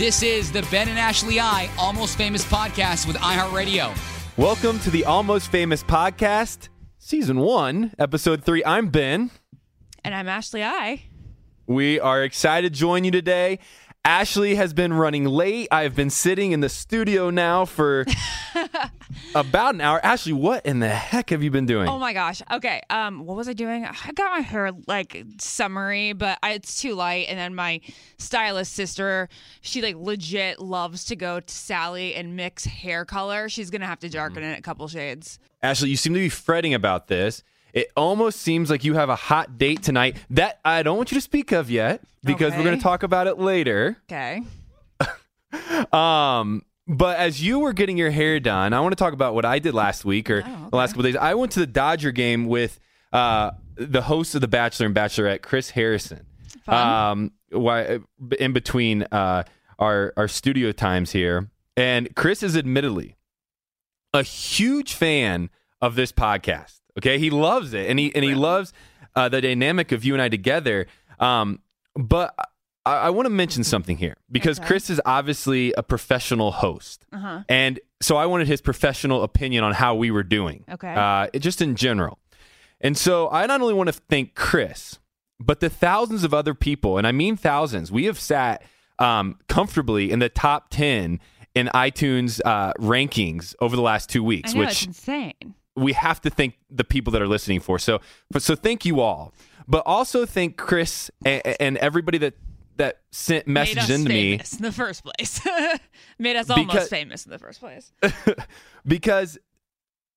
This is the Ben and Ashley I Almost Famous podcast with iHeartRadio. Welcome to the Almost Famous podcast, season one, episode three. I'm Ben. And I'm Ashley I. We are excited to join you today. Ashley has been running late. I've been sitting in the studio now for about an hour. Ashley, what in the heck have you been doing? Oh my gosh. Okay. Um, what was I doing? I got my hair like summery, but I, it's too light. And then my stylist sister, she like legit loves to go to Sally and mix hair color. She's gonna have to darken it a couple shades. Ashley, you seem to be fretting about this. It almost seems like you have a hot date tonight that I don't want you to speak of yet because we're going to talk about it later. Okay. Um, but as you were getting your hair done, I want to talk about what I did last week or Oh, the last couple days. I went to the Dodger game with uh, the host of The Bachelor and Bachelorette, Chris Harrison. Um, why in between uh, our our studio times here, and Chris is admittedly a huge fan of this podcast. Okay, he loves it, and he and he loves uh, the dynamic of you and I together. Um, but I, I want to mention something here because Okay. Chris is obviously a professional host, Uh-huh. and so I wanted his professional opinion on how we were doing. Okay. uh, just in general. And so I not only want to thank Chris, but the thousands of other people, and I mean thousands. We have sat um, comfortably in the top ten in iTunes uh, rankings over the last two weeks, know which insane. We have to thank the people that are listening for. So, so thank you all, but also thank Chris and, and everybody that that sent messages into me in the first place. Made us almost Because- famous in the first place. because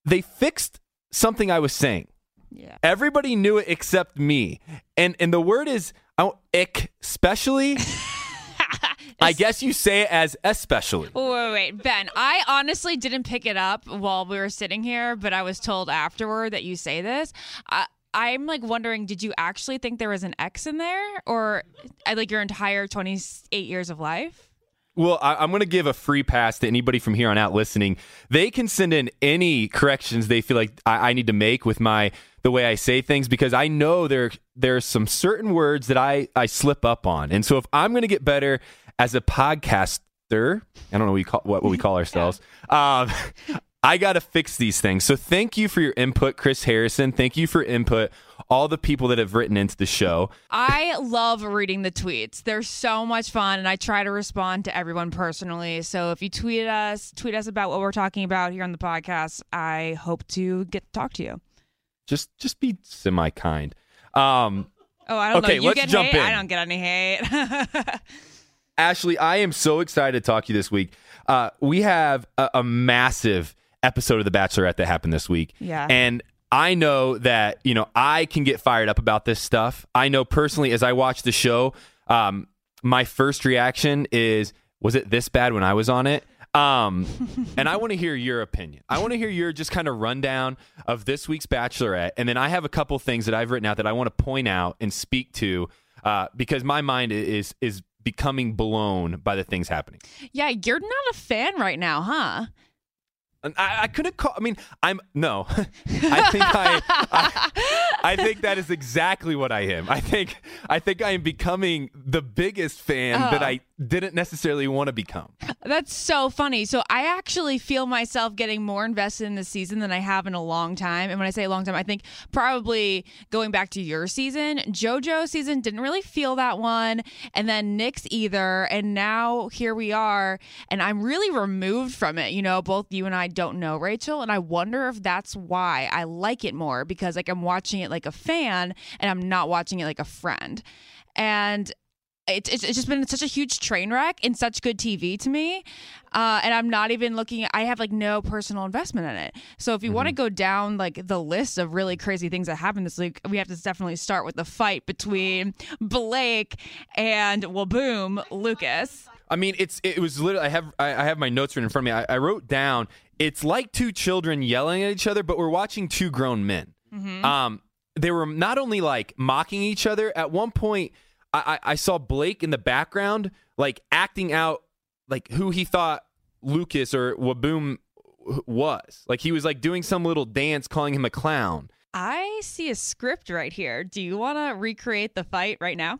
they fixed something I was saying. Yeah. Everybody knew it except me, and and the word is I ick, especially. I guess you say it as especially. Wait, wait, wait, Ben. I honestly didn't pick it up while we were sitting here, but I was told afterward that you say this. I, I'm like wondering, did you actually think there was an X in there, or uh, like your entire 28 years of life? Well, I, I'm going to give a free pass to anybody from here on out listening. They can send in any corrections they feel like I, I need to make with my the way I say things because I know there there's some certain words that I I slip up on, and so if I'm going to get better as a podcaster, I don't know what we call what, what we call ourselves. Um, I got to fix these things. So thank you for your input, Chris Harrison. Thank you for input. All the people that have written into the show. I love reading the tweets. They're so much fun, and I try to respond to everyone personally. So if you tweet us, tweet us about what we're talking about here on the podcast. I hope to get to talk to you. Just just be semi kind. Um, Oh, I don't Okay, know. You let's get jump hate. in. I don't get any hate. Ashley, I am so excited to talk to you this week. Uh, we have a, a massive episode of The Bachelorette that happened this week. Yeah. And I know that, you know, I can get fired up about this stuff. I know personally, as I watch the show, um, my first reaction is, was it this bad when I was on it? Um, and I want to hear your opinion. I want to hear your just kind of rundown of this week's Bachelorette. And then I have a couple things that I've written out that I want to point out and speak to uh, because my mind is is becoming blown by the things happening. yeah, you're not a fan right now, huh? And I, I couldn't call. I mean, I'm no. I think I, I, I think that is exactly what I am. I think I think I am becoming the biggest fan that Oh. I didn't necessarily want to become. That's so funny. So I actually feel myself getting more invested in this season than I have in a long time. And when I say a long time, I think probably going back to your season, JoJo season didn't really feel that one, and then Nick's either. And now here we are, and I'm really removed from it. You know, both you and I don't know Rachel, and I wonder if that's why I like it more because like I'm watching it like a fan and I'm not watching it like a friend. And it's, it's, it's just been such a huge train wreck and such good TV to me. Uh, and I'm not even looking, I have like no personal investment in it. So if you want to go down like the list of really crazy things that happened this week, we have to definitely start with the fight between Blake and, Whaboom, Lucas. I mean, it's it was literally. I have I, I have my notes written in front of me. I, I wrote down. It's like two children yelling at each other, but we're watching two grown men. Um, they were not only like mocking each other. At one point, I, I, I saw Blake in the background, like acting out like who he thought Lucas or Whaboom was. Like he was like doing some little dance, calling him a clown. I see a script right here. Do you want to recreate the fight right now?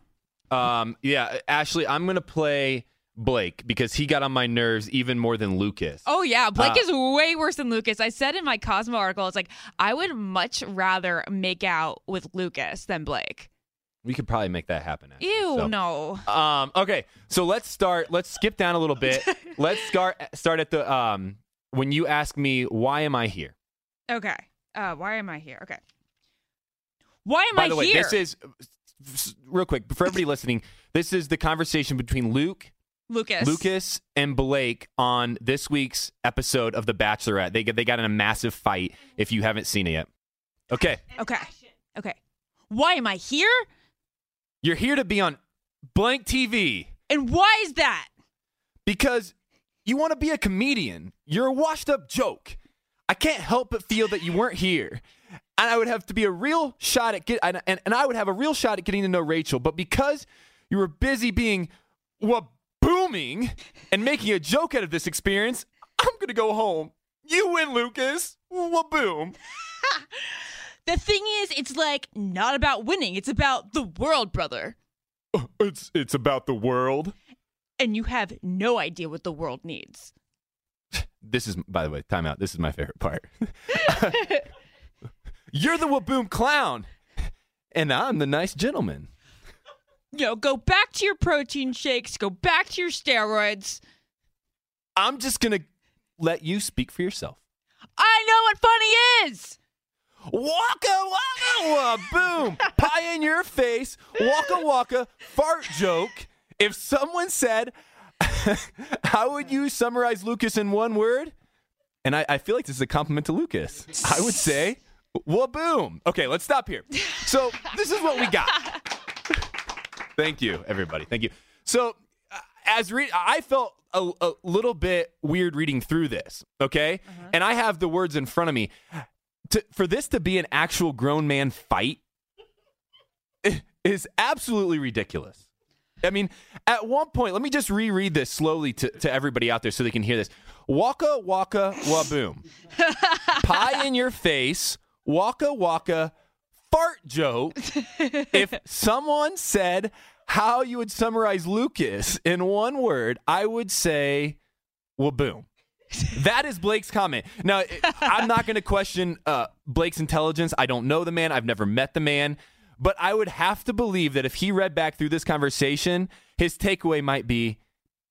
Um, yeah, Ashley, I'm gonna play Blake because he got on my nerves even more than Lucas. Oh yeah, Blake Uh, is way worse than Lucas. I said in my Cosmo article, it's like I would much rather make out with Lucas than Blake. We could probably make that happen. actually. Ew, So- no. Um, okay, so let's start. Let's skip down a little bit. let's start start at the um when you ask me why am I here. Okay. Uh, why am I here? Okay. Why am By I the way, here? this is real quick for everybody listening. This is the conversation between Luke, Lucas. Lucas, and Blake on this week's episode of The Bachelorette. They they got in a massive fight. If you haven't seen it yet, okay, Okay. Okay. Why am I here? you're here to be on blank TV. And why is that? because you want to be a comedian. You're a washed up joke. I can't help but feel that you weren't here. And I would have to be a real shot at get and, and, and I would have a real shot at getting to know Rachel. But because you were busy being what and making a joke out of this experience, I'm gonna go home. You win, Lucas. Whaboom. The thing is, it's like not about winning. It's about the world, brother. Uh, it's it's about the world. And you have no idea what the world needs. This is by the way, timeout. This is my favorite part. You're the Whaboom clown. And I'm the nice gentleman. You know, go back to your protein shakes, go back to your steroids. I'm just gonna let you speak for yourself. I know what funny is. Waka waka wa boom. Pie in your face. Waka waka fart joke. If someone said, How would you summarize Lucas in one word? And I, I feel like this is a compliment to Lucas. I would say, Whaboom. Okay, let's stop here. So this is what we got. Thank you, everybody. Thank you. So, uh, as re- I felt a, a little bit weird reading through this, okay? And I have the words in front of me. To, for this to be an actual grown man fight is absolutely ridiculous. I mean, at one point, let me just reread this slowly to, to everybody out there so they can hear this. Waka waka Whaboom. Pie in your face. Waka waka fart joke. if someone said how you would summarize Lucas in one word, I would say Whaboom. That is Blake's comment. Now, I'm not going to question uh, Blake's intelligence. I don't know the man. I've never met the man. But I would have to believe that if he read back through this conversation, his takeaway might be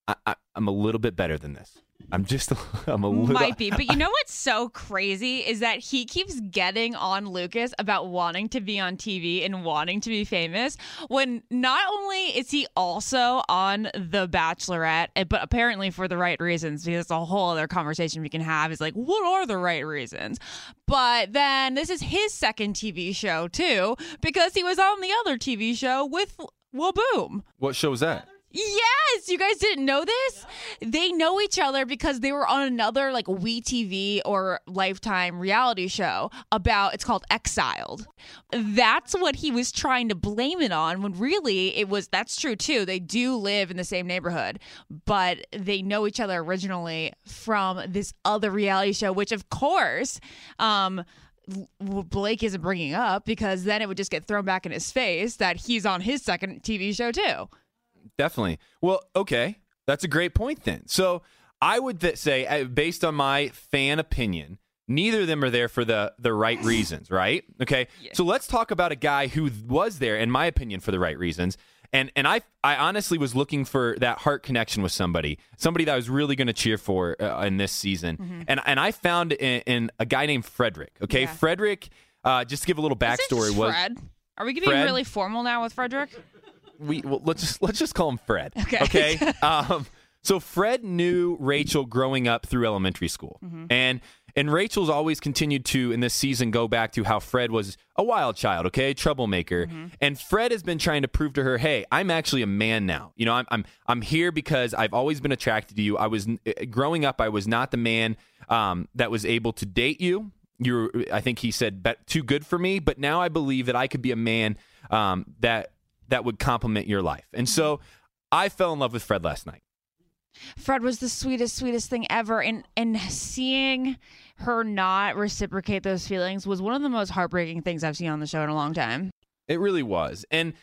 I, I, I'm a little bit better than this. I'm just, a, I'm a little. Might be. But you know what's so crazy is that he keeps getting on Lucas about wanting to be on TV and wanting to be famous when not only is he also on The Bachelorette, eh, but apparently for the right reasons, because it's a whole other conversation we can have is like, what are the right reasons? But then this is his second TV show too, because he was on the other TV show with Whaboom. What show was that? Yes, you guys didn't know this? They know each other because they were on another like We TV or Lifetime reality show about it's called Exiled. That's what he was trying to blame it on when really it was that's true too. They do live in the same neighborhood, but they know each other originally from this other reality show which of course um Blake isn't bringing up because then it would just get thrown back in his face that he's on his second TV show too. Definitely. Well, okay. That's a great point then. So I would th- say, uh, based on my fan opinion, neither of them are there for the, the right reasons, right? Okay. So let's talk about a guy who was there, in my opinion, for the right reasons. And, and I I honestly was looking for that heart connection with somebody, somebody that I was really going to cheer for uh, in this season, and and I found in, in a guy named Frederick. Okay, Yeah. Frederick. Uh, just to give a little backstory was Fred? Are we getting Fred? really formal now with Frederick? We well, let's just let's just call him Fred. Okay. Okay. um, so Fred knew Rachel growing up through elementary school, Mm-hmm. and and Rachel's always continued to in this season go back to how Fred was a wild child, okay, troublemaker, Mm-hmm. and Fred has been trying to prove to her, hey, I'm actually a man now. You know, I'm I'm I'm here because I've always been attracted to you. I was uh, growing up, I was not the man um, that was able to date you. You're, I think he said, too good for me. But now I believe that I could be a man um, that that would complement your life. And so I fell in love with Fred last night. Fred was the sweetest, sweetest thing ever. And and seeing her not reciprocate those feelings was one of the most heartbreaking things I've seen on the show in a long time. It really was. And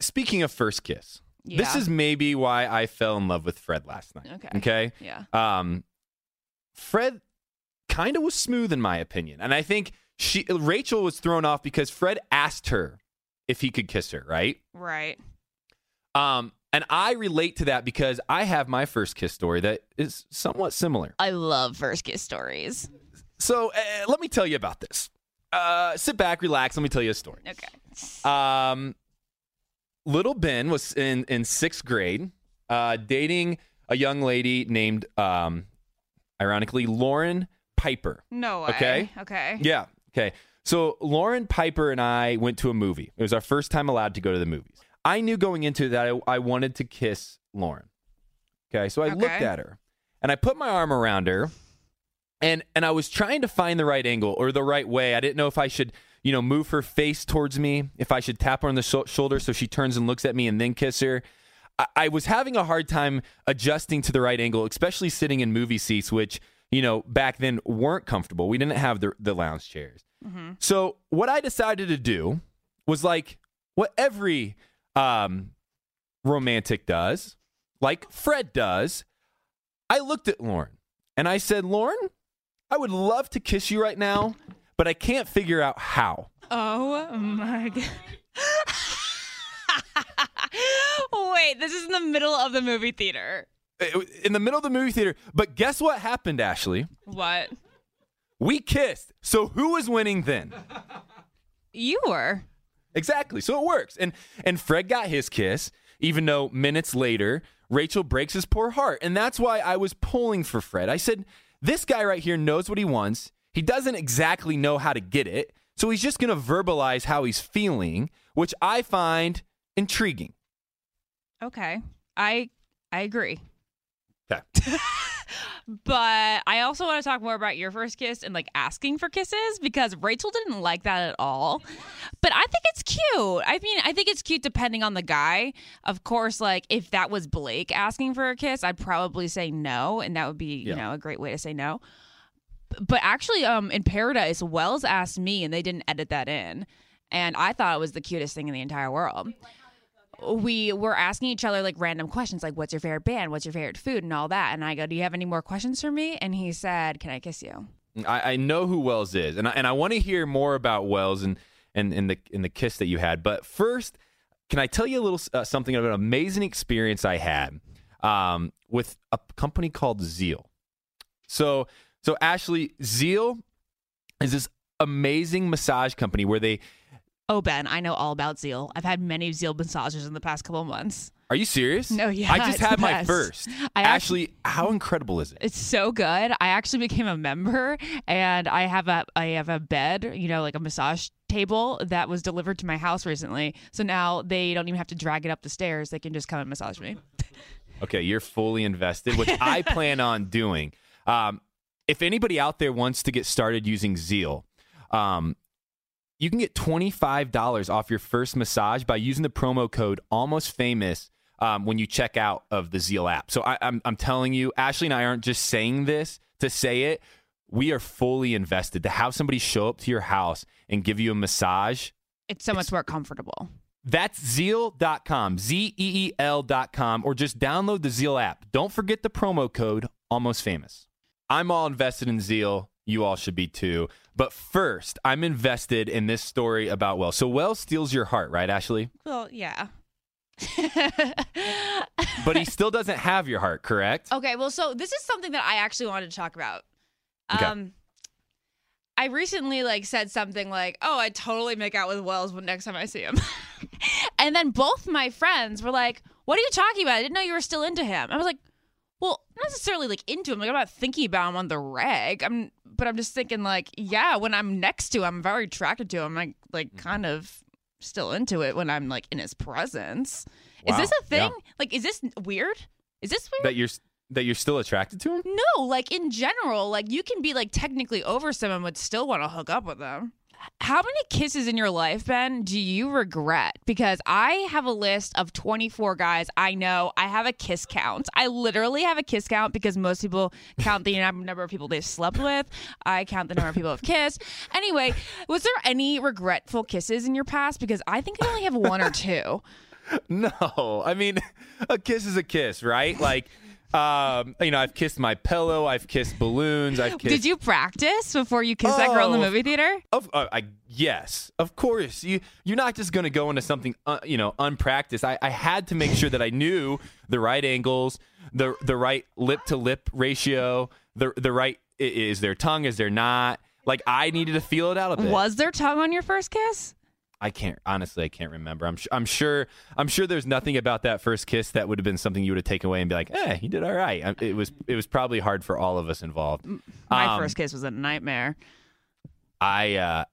speaking of first kiss, This is maybe why I fell in love with Fred last night. Okay. Okay. Yeah. Um, Fred kind of was smooth in my opinion, and I think she Rachel was thrown off because Fred asked her if he could kiss her, right? Right. Um, and I relate to that because I have my first kiss story that is somewhat similar. I love first kiss stories. So uh, let me tell you about this. Uh, sit back, relax. Let me tell you a story. Okay. Um, little Ben was in in sixth grade, uh, dating a young lady named, um, ironically, Lauren Piper. No way. Okay. Okay. Yeah. Okay. So Lauren Piper and I went to a movie. It was our first time allowed to go to the movies. I knew going into that I, I wanted to kiss Lauren. Okay. So I looked at her and I put my arm around her and and I was trying to find the right angle or the right way. I didn't know if I should, you know, move her face towards me, if I should tap her on the sho- shoulder so she turns and looks at me and then kiss her. I, I was having a hard time adjusting to the right angle, especially sitting in movie seats, which you know back then weren't comfortable. We didn't have the the lounge chairs. So what I decided to do was like what every um, romantic does, like Fred does. I looked at Lauren and I said, Lauren, I would love to kiss you right now, but I can't figure out how. Oh my god. Wait, this is in the middle of the movie theater. In the middle of the movie theater. But guess what happened, Ashley? What? We kissed. So who was winning then? You were. Exactly. So it works. And and Fred got his kiss, even though minutes later Rachel breaks his poor heart. And that's why I was pulling for Fred. I said, this guy right here knows what he wants. He doesn't exactly know how to get it. So he's just going to verbalize how he's feeling, which I find intriguing. Okay. I I agree. Okay. But I also want to talk more about your first kiss and like asking for kisses because Rachel didn't like that at all. But I think it's cute. I mean, I think it's cute depending on the guy. Of course, like if that was Blake asking for a kiss, I'd probably say no, and that would be, Yeah. you know, a great way to say no. But actually, um, in Paradise, Wells asked me, and they didn't edit that in, and I thought it was the cutest thing in the entire world we were asking each other like random questions like what's your favorite band? What's your favorite food? and all that. And i go do you have any more questions for me? And he said can i kiss you? I, I know who Wells is, and I, and I want to hear more about Wells and and in the in the kiss that you had. But first, can I tell you a little uh, something of an amazing experience I had um, with a company called Zeel? So so Ashley, Zeel is this amazing massage company where they oh ben i know all about zeel i've had many zeel massages in the past couple of months are you serious? No, yeah, I just had my first. I Ashley, how incredible is it? it's so good i actually became a member and i have a i have a bed you know like a massage table that was delivered to my house recently so now they don't even have to drag it up the stairs they can just come and massage me Okay, you're fully invested, which I plan on doing. Um, if anybody out there wants to get started using Zeel, um, you can get $25 off your first massage by using the promo code almost famous um, when you check out of the Zeel app. So I, I'm, I'm telling you, Ashley and I aren't just saying this to say it. We are fully invested to have somebody show up to your house and give you a massage. it's so much more comfortable That's zeel.com, Z E E L.com, or just download the Zeel app. Don't forget the promo code almost famous. I'm all invested in Zeel. You all should be too. But first, I'm invested in this story about Wells. So Wells steals your heart, right, Ashley? well yeah But he still doesn't have your heart, correct? Okay, well, so this is something that I actually wanted to talk about. Okay. Um, I recently like said something like, "Oh, I totally make out with Wells when next time I see him," and then both my friends were like, "What are you talking about? I didn't know you were still into him." I was like, "Well, not necessarily like into him. Like I'm not thinking about him on the reg. I'm, but I'm just thinking like, yeah, when I'm next to him, I'm very attracted to him. I like mm-hmm. kind of still into it when I'm like in his presence. Is this a thing? Yeah. Like, is this weird? Is this weird? That you're that you're still attracted to him? No, like in general, like you can be like technically over someone but still want to hook up with them. How many kisses in your life, Ben, do you regret? Because I have a list of 24 guys I know. I have a kiss count. I literally have a kiss count because most people count the number of people they've slept with. I count the number of people I've kissed. Anyway, was there any regretful kisses in your past? Because I think I only have one or two. No, I mean, a kiss is a kiss, right? Like, um, you know, I've kissed my pillow, I've kissed balloons, I've kissed. Did you practice before you kissed that girl in the Oh, movie theater? Of, uh, I yes, of course. You you're not just going to go into something uh, you know unpracticed. I, I had to make sure that I knew the right angles, the the right lip to lip ratio, the the right is there tongue, is there not? Like I needed to feel it out a bit. Was there tongue on your first kiss? I can't honestly. I can't remember. I'm. Sh- I'm sure. I'm sure. There's nothing about that first kiss that would have been something you would have taken away and be like, "Eh, you did all right." It was. It was probably hard for all of us involved. My Um, first kiss was a nightmare. I. Uh,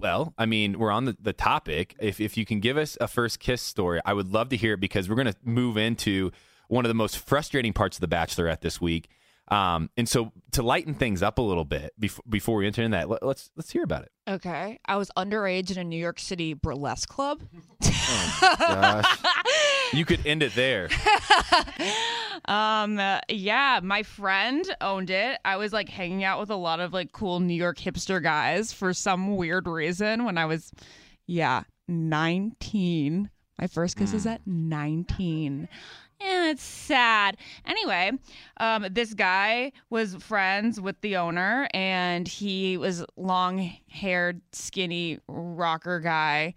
well, I mean, we're on the, the topic. If if you can give us a first kiss story, I would love to hear it because we're going to move into one of the most frustrating parts of the Bachelorette this week. Um, and so to lighten things up a little bit before before we enter in that, let, let's let's hear about it. Okay. I was underage in a New York City burlesque club. Gosh. you could end it there. Um uh, yeah, my friend owned it. I was like hanging out with a lot of like cool New York hipster guys for some weird reason when I was yeah, 19. My first kiss is at 19. Yeah, it's sad. Anyway, um, this guy was friends with the owner, and he was long-haired, skinny rocker guy.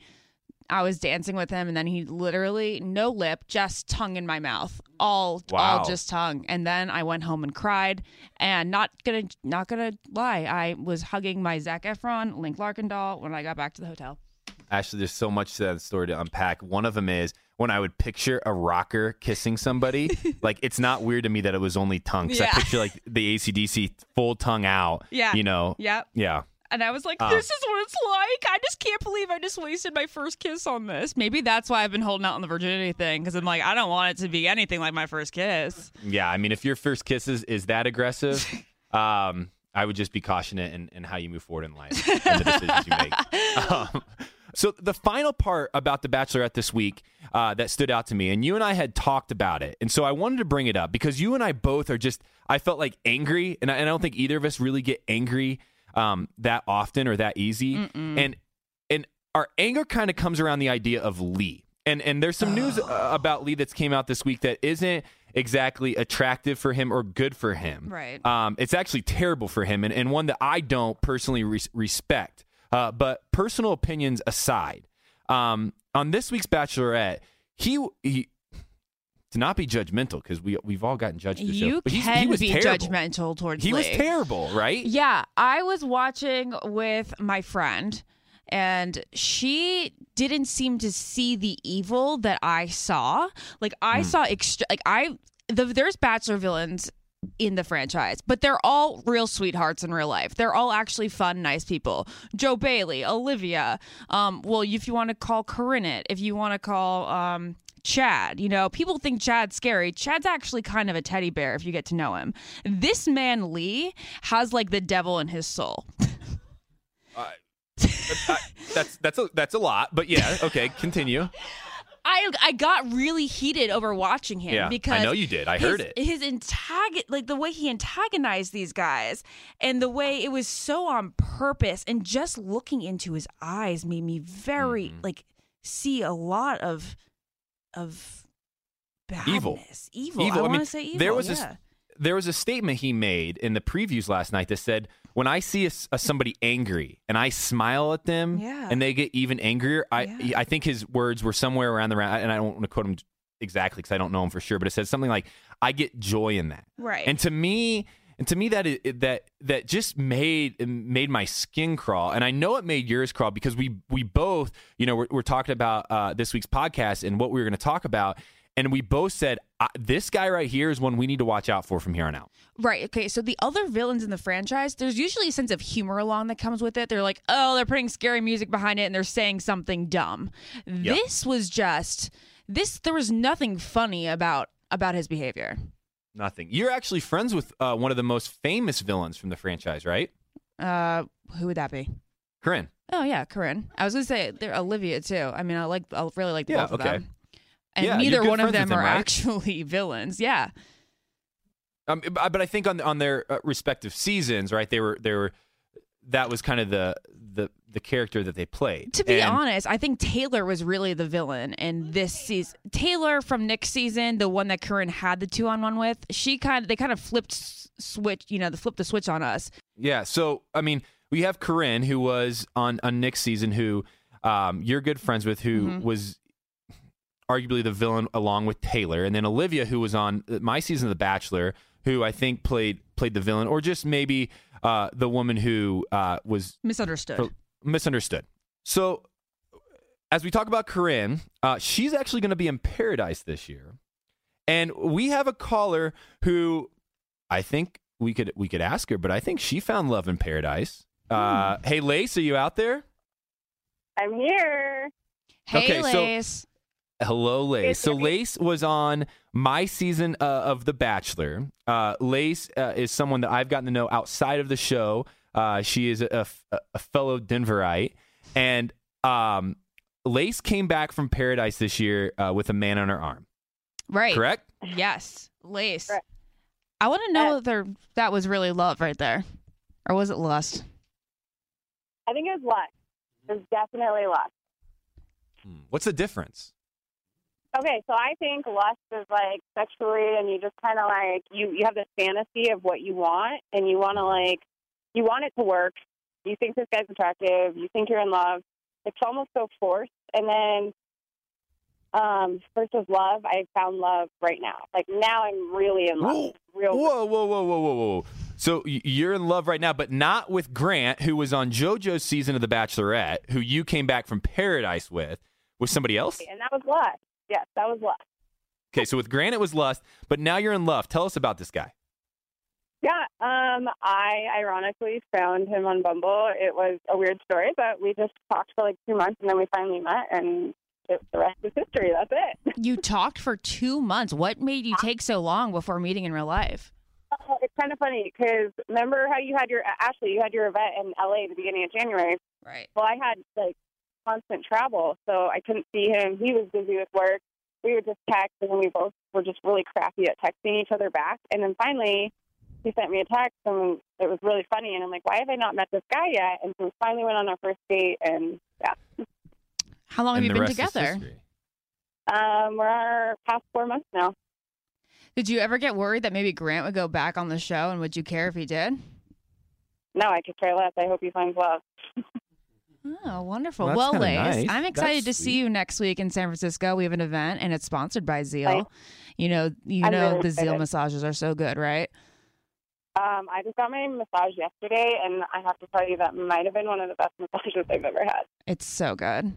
I was dancing with him, and then he literally no lip, just tongue in my mouth, all Wow. all just tongue. And then I went home and cried. And not gonna not gonna lie, I was hugging my Zac Efron, Link Larkin doll when I got back to the hotel. Actually, there's so much to that story to unpack. One of them is when I would picture a rocker kissing somebody, like it's not weird to me that it was only tongue. Because Yeah. I picture like the ACDC full tongue out. Yeah. You know? Yep. Yeah. And I was like, Oh. this is what it's like. I just can't believe I just wasted my first kiss on this. Maybe that's why I've been holding out on the virginity thing because I'm like, I don't want it to be anything like my first kiss. Yeah. I mean, if your first kiss is, is that aggressive, um, I would just be cautionate in, in how you move forward in life and the decisions you make. Um, so the final part about the Bachelorette this week uh, that stood out to me, and you and I had talked about it, and so I wanted to bring it up because you and I both are just. I felt like angry, and I, and I don't think either of us really get angry um, that often or that easy, and and our anger kind of comes around the idea of Lee. And and there's some news uh, about Lee that's came out this week that isn't exactly attractive for him or good for him. Right. Um, it's actually terrible for him, and, and one that I don't personally res- respect. Uh, but personal opinions aside, um, on this week's Bachelorette, he he to not be judgmental because we we've all gotten judged. this show, You but can he was be terrible. judgmental towards He was terrible, right? Yeah, I was watching with my friend, and she didn't seem to see the evil that I saw. Like I saw, ext- like I the, there's bachelor villains in the franchise, but they're all real sweethearts in real life. They're all actually fun, nice people. Joe Bailey, Olivia. Um, well, if you want to call Corinne it, if you want to call um. Chad, you know, people think Chad's scary. Chad's actually kind of a teddy bear if you get to know him. This man, Lee, has like the devil in his soul. I- that's that's a, that's a lot, but yeah, okay, continue. I I got really heated over watching him Yeah, I know you did. I his, heard it. His antag like the way he antagonized these guys and the way it was so on purpose and just looking into his eyes made me very Mm-hmm. like see a lot of of badness. Evil. Evil. I, Evil. I want mean, to say evil. there was yeah. this- There was a statement he made in the previews last night that said, "When I see a, a somebody angry and I smile at them, Yeah. and they get even angrier, I Yeah. I think his words were somewhere around the round, and I don't want to quote him exactly because I don't know him for sure, but it said something like, "I get joy in that." Right. And to me, and to me that i- that that just made made my skin crawl, and I know it made yours crawl because we we both, you know, we're, we're talking about uh, this week's podcast and what we were going to talk about, and we both said this guy right here is one we need to watch out for from here on out. Right. Okay. So the other villains in the franchise, there's usually a sense of humor along that comes with it. They're like, oh, they're putting scary music behind it and they're saying something dumb. This was just this. There was nothing funny about about his behavior. Nothing. You're actually friends with uh, one of the most famous villains from the franchise, right? Uh, who would that be? Corinne. Oh yeah, Corinne. I was gonna say they're Olivia too. I mean, I like, I really like Yeah, both of okay. them. And Yeah, neither one of them them, are right? actually villains. Yeah. Um, but I think on on their uh, respective seasons, right? They were they were that was kind of the the the character that they played. To be And- honest, I think Taylor was really the villain in this season. Taylor from Nick's season, the one that Corinne had the two on one with, she kind of they kind of flipped switch, you know, the flipped the switch on us. Yeah. So I mean, we have Corinne who was on on Nick's season, who um, you're good friends with, who Mm-hmm. was arguably the villain along with Taylor, and then Olivia, who was on my season of The Bachelor, who I think played played the villain, or just maybe uh, the woman who uh, was Misunderstood. for- misunderstood. So, as we talk about Corinne, uh, she's actually going to be in Paradise this year, and we have a caller who I think we could we could ask her, but I think she found love in Paradise. Uh, Hey, Lace, are you out there? I'm here. hey, okay, so- Lace. Hello, Lace. Yes, So Debbie. Lace was on my season uh, of The Bachelor. Uh, Lace uh, is someone that I've gotten to know outside of the show. Uh, she is a, a- a fellow Denverite, and um, Lace came back from Paradise this year uh, with a man on her arm. right. Correct? Yes, Lace. Correct. I want to know Uh, if that was really love right there, or was it lust? I think it was lust. It was definitely lust. Hmm. What's the difference? Okay, so I think lust is like sexually, and you just kind of like you you have this fantasy of what you want, and you want to like you want it to work. You think this guy's attractive. You think you're in love. It's almost so forced, and then um, versus love. I found love right now. Like now, I'm really in love. Whoa. Real. Whoa, whoa, whoa, whoa, whoa, whoa! So you're in love right now, but not with Grant, who was on JoJo's season of The Bachelorette, who you came back from Paradise with, with somebody else. And that was lust. Yes, that was lust. Okay, so with Grant it was lust, but now you're in love. Tell us about this guy. Yeah, um, I ironically found him on Bumble. It was a weird story, but we just talked for like two months, and then we finally met, and it, the rest is history. That's it. You talked for two months. What made you take so long before meeting in real life? Uh, it's kind of funny because remember how you had your Ashley, you had your event in LA at the beginning of January. Right. Well, I had like constant travel, so I couldn't see him. He was busy with work. We would just text, and we both were just really crappy at texting each other back. And then finally, he sent me a text, and it was really funny. And I'm like, why have I not met this guy yet? And so we finally went on our first date, and yeah, How long have you been together? um, we're our past four months now. Did you ever get worried that maybe Grant would go back on the show, and would you care if he did? No, I could care less. I hope he finds love. Oh, wonderful. Well, that's well, Lace, nice. I'm excited That's to see you next week in San Francisco. We have an event, and it's sponsored by Zeel. Right. You know, you I'm know really the Zeel massages are so good, right? Um, I just got my massage yesterday, and I have to tell you that might have been one of the best massages I've ever had. It's so good.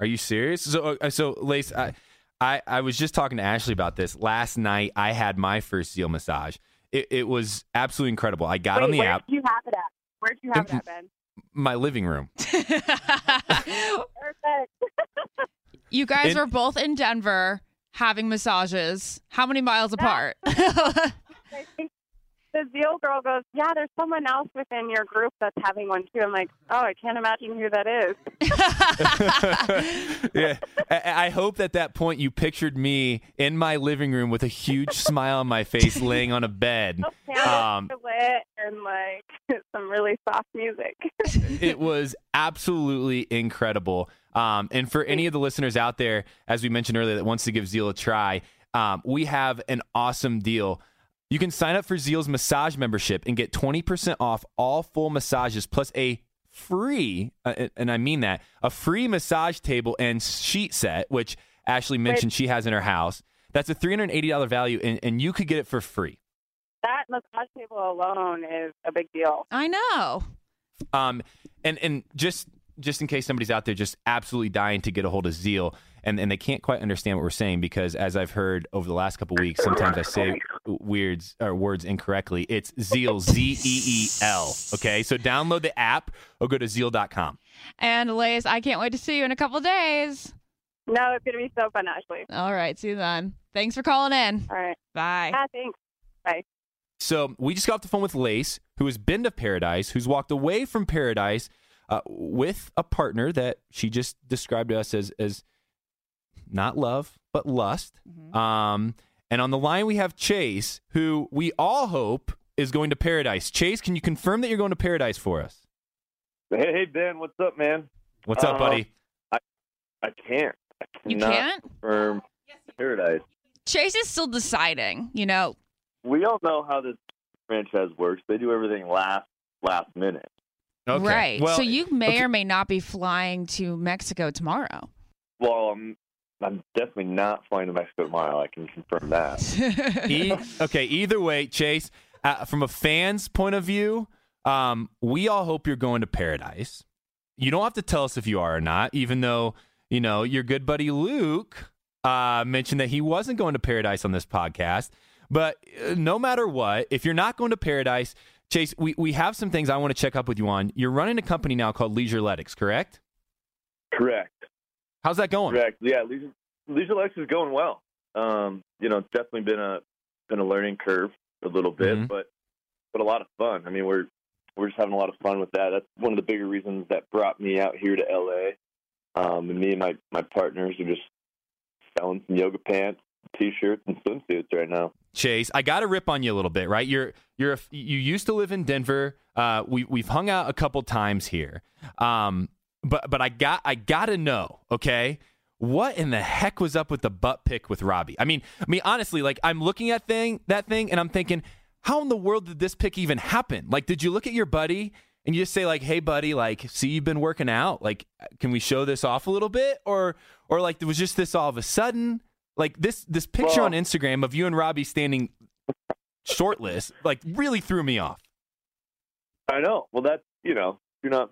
Are you serious? So, uh, so Lace, I, I, I was just talking to Ashley about this last night. I had my first Zeel massage. It, it was absolutely incredible. I got Wait, on the app. where app, did you have it at? Where did you have it at, Ben? My living room. Perfect. you guys In- were both in Denver having massages. How many miles apart? I think the Zeel girl goes, yeah, there's someone else within your group that's having one too. I'm like, oh, I can't imagine who that is. yeah, I, I hope at that point you pictured me in my living room with a huge smile on my face, laying on a bed. Candles Um, lit and like some really soft music. it was absolutely incredible. Um, and for any of the listeners out there, as we mentioned earlier, that wants to give Zeel a try, um, we have an awesome deal. You can sign up for Zeel's massage membership and get 20% off all full massages plus a free, uh, and I mean that, a free massage table and sheet set, which Ashley mentioned she has in her house. That's a $380 value, and, and you could get it for free. that massage table alone is a big deal. I know. Um, and and just just in case somebody's out there just absolutely dying to get a hold of Zeal and, and they can't quite understand what we're saying because as I've heard over the last couple weeks, sometimes I say weirds or words incorrectly. It's Zeel, Z E E L. Okay, so download the app or go to zeel.com. And Lace, I can't wait to see you in a couple days. No, it's gonna be so fun, Ashley. All right, see you then. Thanks for calling in. All right. Bye. Ah, thanks. Bye. So we just got off the phone with Lace, who has been to Paradise, who's walked away from Paradise uh, with a partner that she just described to us as as not love but lust. Um, and on the line we have Chase, who we all hope is going to Paradise. Chase, can you confirm that you're going to Paradise for us? Hey, hey, Ben, what's up, man? What's up, Uh, buddy? I I can't. I You can't? confirm Paradise. Chase is still deciding. You know, We all know how this franchise works. They do everything last last minute. Okay. right? Well, so you may okay. or may not be flying to Mexico tomorrow. Well, I'm I'm definitely not flying to Mexico tomorrow. I can confirm that. E- okay, either way, Chase, uh, from a fan's point of view, um, we all hope you're going to paradise. You don't have to tell us if you are or not, even though, you know, your good buddy Luke uh, mentioned that he wasn't going to paradise on this podcast. But uh, no matter what, if you're not going to paradise, Chase, we, we have some things I want to check up with you on. You're running a company now called Leisureletics, correct? Correct. How's that going? Correct. Yeah, Leisure Leisure Lex is going well. Um, you know, it's definitely been a been a learning curve a little bit, Mhm. but but a lot of fun. I mean, we're we're just having a lot of fun with that. That's one of the bigger reasons that brought me out here to LA. Um, and me and my my partners are just selling some yoga pants, t-shirts, and swimsuits right now. Chase, I got to rip on you a little bit, right? You're you're a, you used to live in Denver. Uh, we we've hung out a couple times here. Um, but but I got I got to know, okay? What in the heck was up with the butt pick with Robbie? I mean, I mean honestly, like I'm looking at thing that thing and I'm thinking, how in the world did this pick even happen? Like did you look at your buddy and you just say like, "Hey buddy, like see you've been working out. Like can we show this off a little bit?" Or or like it was just this all of a sudden? Like this this picture Well- on Instagram of you and Robbie standing shortless like really threw me off. I know. Well, that, you know, you're not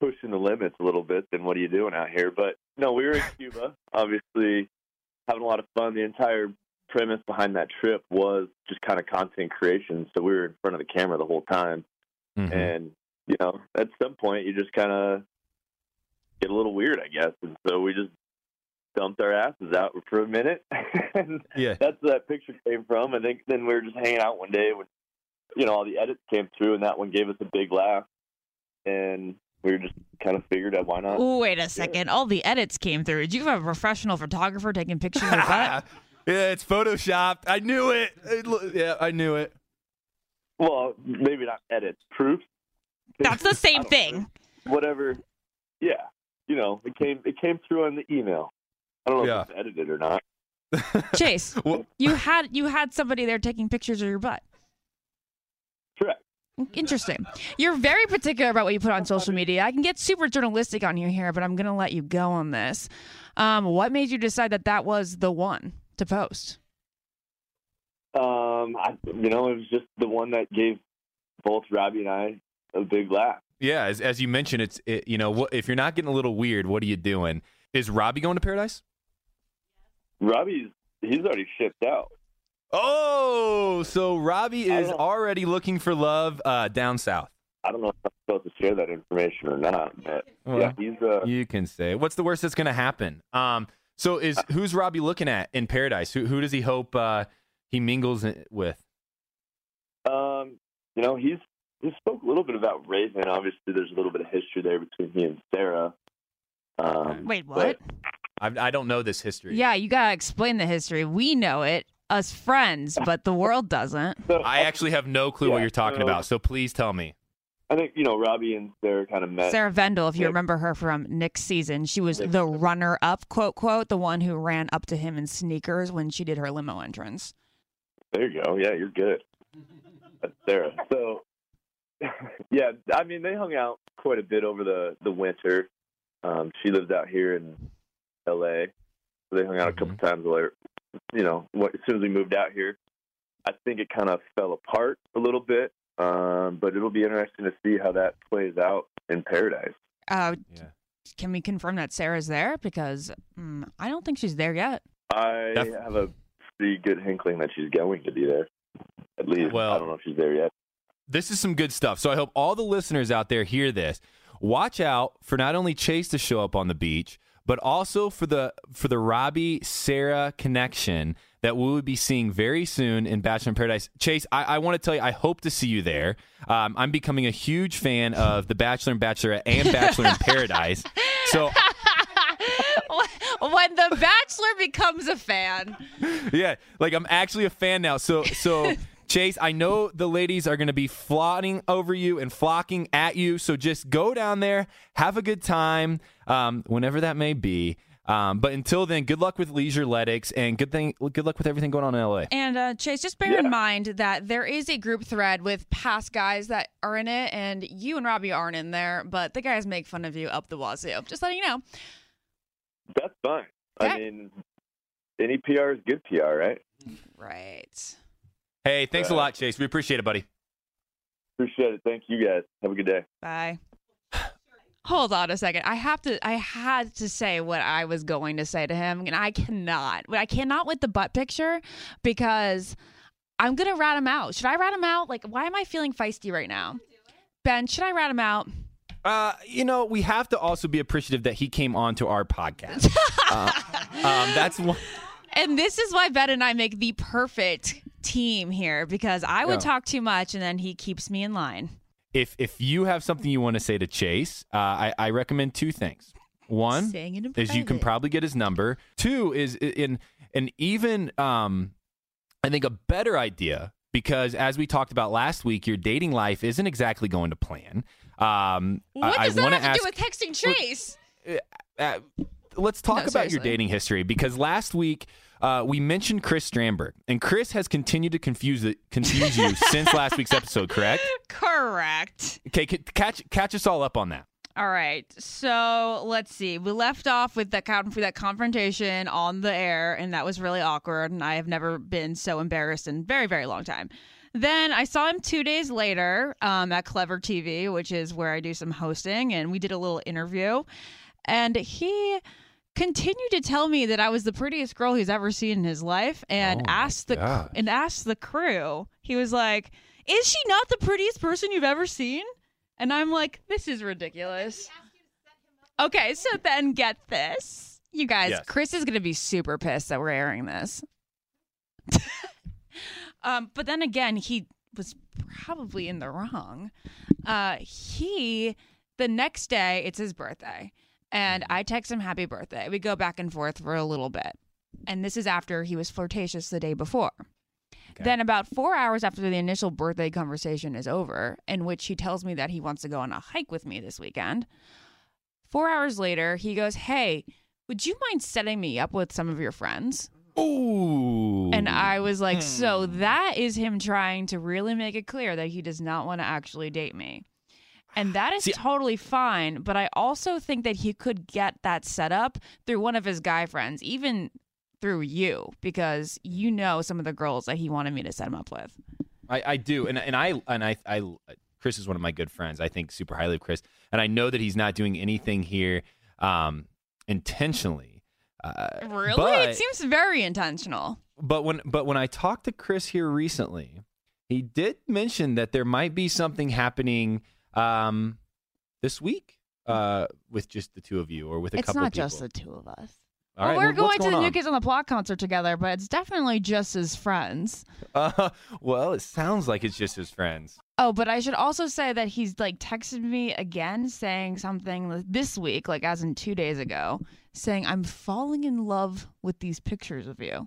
pushing the limits a little bit, then what are you doing out here? But no, we were in Cuba, obviously having a lot of fun. The entire premise behind that trip was just kind of content creation. So we were in front of the camera the whole time, Mhm. and you know, at some point, you just kind of get a little weird, I guess. And so we just dumped our asses out for a minute, and Yeah. that's where that picture came from. And then then we were just hanging out one day when you know all the edits came through, and that one gave us a big laugh, and we were just kind of figured out why not. Wait a second. All the edits came through. Did you have a professional photographer taking pictures of your butt? yeah, it's photoshopped. I knew it. It lo- Yeah, I knew it. Well, maybe not edits, proof, That's the same thing. know. whatever. Yeah, you know, it came it came through on the email. I don't know Yeah. if it's edited or not. Chase, Well- you had you had somebody there taking pictures of your butt. Correct. Interesting. You're very particular about what you put on social media. I can get super journalistic on you here, but I'm going to let you go on this. Um, what made you decide that that was the one to post? Um, I, you know, it was just the one that gave both Robbie and I a big laugh. Yeah, as, as you mentioned, it's it, you know what if you're not getting a little weird, what are you doing? Is Robbie going to paradise? Robbie's he's already shipped out. Oh, so Robbie is already looking for love uh, down south. I don't know if I'm supposed to share that information or not, but Well, yeah, he's uh, You can say what's the worst that's going to happen. Um, so is who's Robbie looking at in paradise? Who who does he hope uh, he mingles with? um, you know, he's he spoke a little bit about Raven. Obviously, there's a little bit of history there between he and Sarah. Um, Wait, what? I, I don't know this history. Yeah, you got to explain the history. We know it, us friends, but the world doesn't. so I actually have no clue what you're talking so- about. So please tell me. I think you know Robbie and Sarah kind of met. Sarah Vendel, if you Yeah. remember her from Nick's season, she was Yeah. the runner up, quote, quote, the one who ran up to him in sneakers when she did her limo entrance. There you go. Yeah, you're good. That's Sarah. So, yeah, I mean, they hung out quite a bit over the the winter. Um, she lives out here in L.A., so they hung out a couple times later. You know, what, as soon as we moved out here, I think it kind of fell apart a little bit. Um, but it'll be interesting to see how that plays out in Paradise. Uh, Yeah. Can we confirm that Sarah's there? Because mm, I don't think she's there yet. I Def- have a pretty good inkling that she's going to be there. At least Well- I don't know if she's there yet. This is some good stuff. So I hope all the listeners out there hear this. Watch out for not only Chase to show up on the beach, but also for the for the Robbie Sarah connection that we will be seeing very soon in Bachelor in Paradise. Chase, I, I want to tell you, I hope to see you there. Um, I'm becoming a huge fan of the Bachelor and Bachelorette and Bachelor in Paradise. So when the Bachelor becomes a fan. yeah, like I'm actually a fan now. So so Chase, I know the ladies are going to be flaunting over you and flocking at you. So just go down there, have a good time, um, whenever that may be. Um, but until then, good luck with Leisure Leisureletics and good thing, good luck with everything going on in LA. And uh, Chase, just bear Yeah. in mind that there is a group thread with past guys that are in it, and you and Robbie aren't in there, but the guys make fun of you up the wazoo. Just letting you know. That's fine. Okay. I mean, any PR is good PR, right? Right. Hey, thanks a lot, Chase. We appreciate it, buddy. Appreciate it. Thank you guys. Have a good day. Bye. Hold on a second. I have to. I had to say what I was going to say to him, and I cannot. I cannot with the butt picture because I'm gonna rat him out. Should I rat him out? Like, why am I feeling feisty right now? Ben, should I rat him out? Uh, you know, we have to also be appreciative that he came on to our podcast. uh, um, that's one. And this is why Ben and I make the perfect team here because I would talk too much, and then he keeps me in line. If if you have something you want to say to Chase, uh, I, I recommend two things. One Saying it in is you can probably get his number. Two is in an even um, I think a better idea because as we talked about last week, your dating life isn't exactly going to plan. Um, What I, does I that have to ask, do with texting Chase? uh, let's talk No, about seriously. your dating history because last week uh, we mentioned Chris Strandburg, and Chris has continued to confuse it, confuse you since last week's episode. Correct? Correct. Okay, c- catch catch us all up on that. All right. So let's see. We left off with that con- that confrontation on the air, and that was really awkward. And I have never been so embarrassed in a very, very long time. Then I saw him two days later um, at Clevver TV, which is where I do some hosting, and we did a little interview. And he continued to tell me that I was the prettiest girl he's ever seen in his life, and Oh asked the gosh. and asked the crew. He was like, "Is she not the prettiest person you've ever seen?" And I'm like, this is ridiculous. Okay, so then get this. You guys, Yes. Chris is going to be super pissed that we're airing this. um, but then again, he was probably in the wrong. Uh, he, the next day, it's his birthday. And mm-hmm. I text him happy birthday. We go back and forth for a little bit. And this is after he was flirtatious the day before. Then, about four hours after the initial birthday conversation is over, in which he tells me that he wants to go on a hike with me this weekend, four hours later, he goes, Hey, would you mind setting me up with some of your friends? Ooh. And I was like, So hmm. that is him trying to really make it clear that he does not want to actually date me. And that is See- totally fine. But I also think that he could get that set up through one of his guy friends, even through you, because you know some of the girls that he wanted me to set him up with. I, I do, and and I and I, I Chris is one of my good friends. I think super highly of Chris, and I know that he's not doing anything here um, intentionally. Uh, Really? But, it seems very intentional. but when but when I talked to Chris here recently, he did mention that there might be something happening um, this week uh, with just the two of you, or with a couple people. It's couple not people. just the two of us. All well, right, we're what- going what's to the New on? Kids on the Block concert together, but it's definitely just as friends. Uh, well, it sounds like it's just his friends. Oh, but I should also say that he's like texted me again saying something this week, like as in two days ago, saying, I'm falling in love with these pictures of you.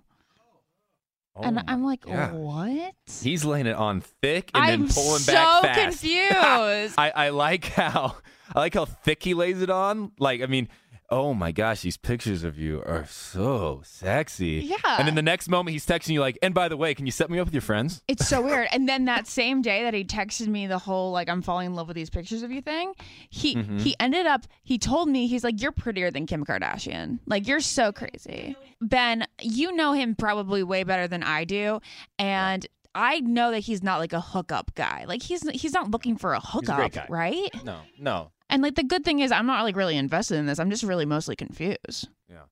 Oh and I'm like, gosh. what? He's laying it on thick and I'm then pulling so back fast. confused. I, I like how I like how thick he lays it on. Like, I mean, oh my gosh, these pictures of you are so sexy. Yeah. And then the next moment he's texting you like, and by the way, can you set me up with your friends? It's so weird. And then that same day that he texted me the whole like I'm falling in love with these pictures of you thing, he Mm-hmm. he ended up he told me he's like you're prettier than Kim Kardashian. Like you're so crazy. Ben, you know him probably way better than I do, and I know that he's not like a hookup guy. Like he's he's not looking for a hookup, guy. right? No, no. And like the good thing is I'm not like really invested in this. I'm just really mostly confused. Yeah.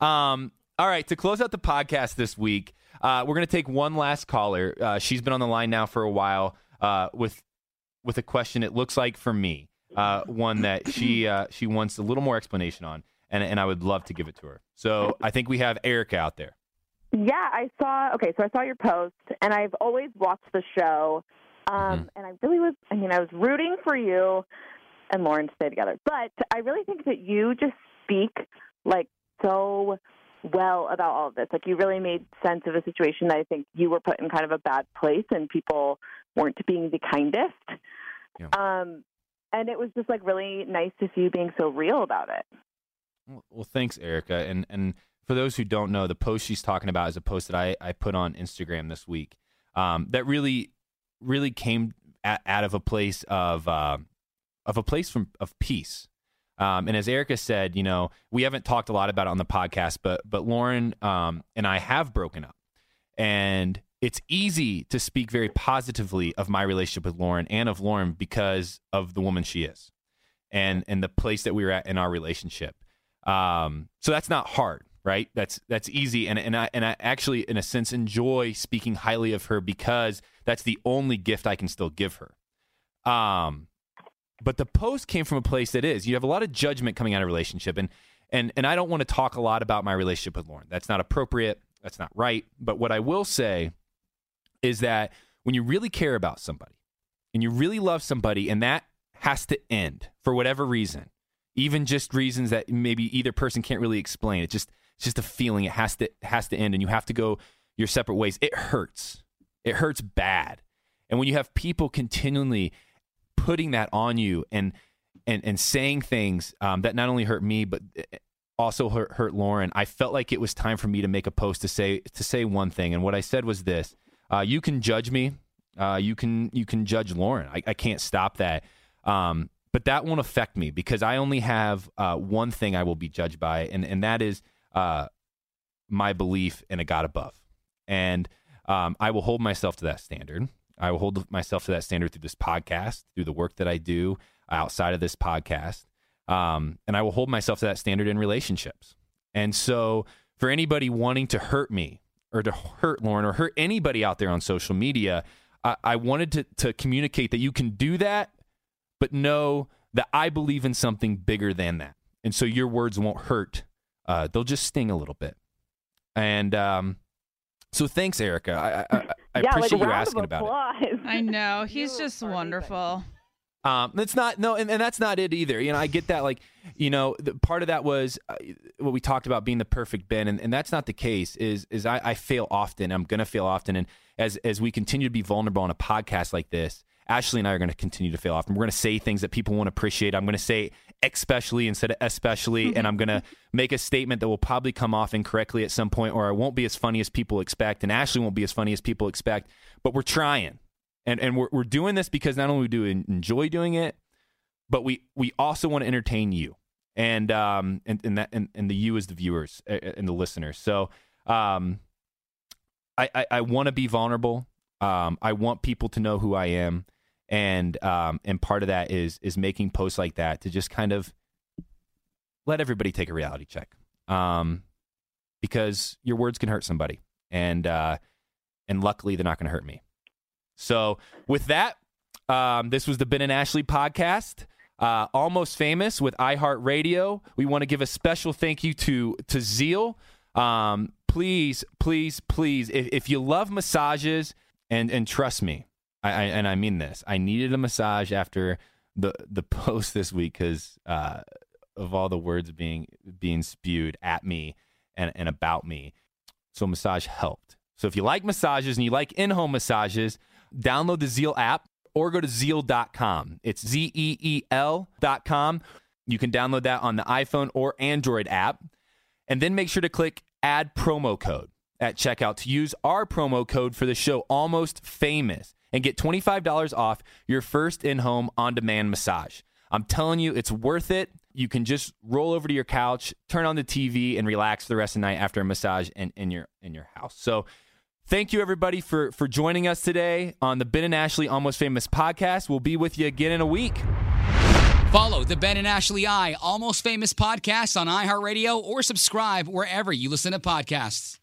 Um, all right, to close out the podcast this week, uh, we're gonna take one last caller. Uh, she's been on the line now for a while uh, with with a question. It looks like for me, uh, one that she uh, she wants a little more explanation on, and and I would love to give it to her. So I think we have Erica out there. Yeah, I saw. Okay, so I saw your post, and I've always watched the show. Um, And I really was. I mean, I was rooting for you and Lauren stay together, but I really think that you just speak like so well about all of this. Like you really made sense of a situation that I think you were put in kind of a bad place and people weren't being the kindest. Yeah. Um, and it was just like really nice to see you being so real about it. Well, thanks, Erica. And and for those who don't know, the post she's talking about is a post that I, I put on Instagram this week. Um, that really, really came at, out of a place of uh, of a place from of peace. Um, and as Erica said, you know, we haven't talked a lot about it on the podcast, but but Lauren um, and I have broken up, and it's easy to speak very positively of my relationship with Lauren and of Lauren because of the woman she is, and and the place that we were at in our relationship. Um, so that's not hard, right? That's that's easy, and and I and I actually, in a sense, enjoy speaking highly of her because that's the only gift I can still give her. Um, but the post came from a place that is you have a lot of judgment coming out of relationship, and and and I don't want to talk a lot about my relationship with Lauren. That's not appropriate. That's not right. But what I will say is that when you really care about somebody and you really love somebody, and that has to end for whatever reason, even just reasons that maybe either person can't really explain. It just it's just a feeling. It has to has to end, and you have to go your separate ways. It hurts. It hurts bad. And when you have people continually putting that on you and and and saying things um, that not only hurt me but also hurt, hurt Lauren, I felt like it was time for me to make a post to say to say one thing. And what I said was this: uh, You can judge me. Uh, you can you can judge Lauren. I, I can't stop that. Um, but that won't affect me because I only have uh, one thing I will be judged by, and and that is uh, my belief in a God above. And um, I will hold myself to that standard. I will hold myself to that standard through this podcast, through the work that I do outside of this podcast. Um, and I will hold myself to that standard in relationships. And so, for anybody wanting to hurt me or to hurt Lauren or hurt anybody out there on social media, I, I wanted to, to communicate that you can do that, but know that I believe in something bigger than that. And so, your words won't hurt, uh, they'll just sting a little bit. And um, so, thanks, Erica. I, I, I yeah, appreciate like, you asking about it. I know. He's just wonderful. Um, it's not no, and, and that's not it either. You know, I get that. Like, you know, the, part of that was uh, what we talked about being the perfect Ben, and, and that's not the case. Is is I, I fail often. I'm gonna fail often, and as as we continue to be vulnerable on a podcast like this, Ashley and I are gonna continue to fail often. We're gonna say things that people won't appreciate. I'm gonna say especially instead of especially, and I'm gonna make a statement that will probably come off incorrectly at some point, or I won't be as funny as people expect, and Ashley won't be as funny as people expect. But we're trying and and we're we're doing this because not only do we enjoy doing it, but we we also want to entertain you, and um and and that and, and the you is the viewers and the listeners. So um, I I, I want to be vulnerable. Um, I want people to know who I am, and um and part of that is is making posts like that to just kind of let everybody take a reality check. Um, because your words can hurt somebody, and uh, and luckily they're not going to hurt me. So, with that, um, this was the Ben and Ashley podcast, uh, almost famous with iHeartRadio. We want to give a special thank you to to Zeel. Um, please, please, please, if, if you love massages, and and trust me, I, I and I mean this, I needed a massage after the the post this week because uh, of all the words being being spewed at me and and about me. So massage helped. So if you like massages and you like in-home massages, download the Zeel app or go to zeel.com. It's Z E E L.com. You can download that on the iPhone or Android app. And then make sure to click add promo code at checkout to use our promo code for the show, Almost Famous, and get $25 off your first in home on demand massage. I'm telling you, it's worth it. You can just roll over to your couch, turn on the TV, and relax the rest of the night after a massage in, in your in your house. So Thank you, everybody, for for joining us today on the Ben and Ashley Almost Famous podcast. We'll be with you again in a week. Follow the Ben and Ashley I Almost Famous podcast on iHeartRadio or subscribe wherever you listen to podcasts.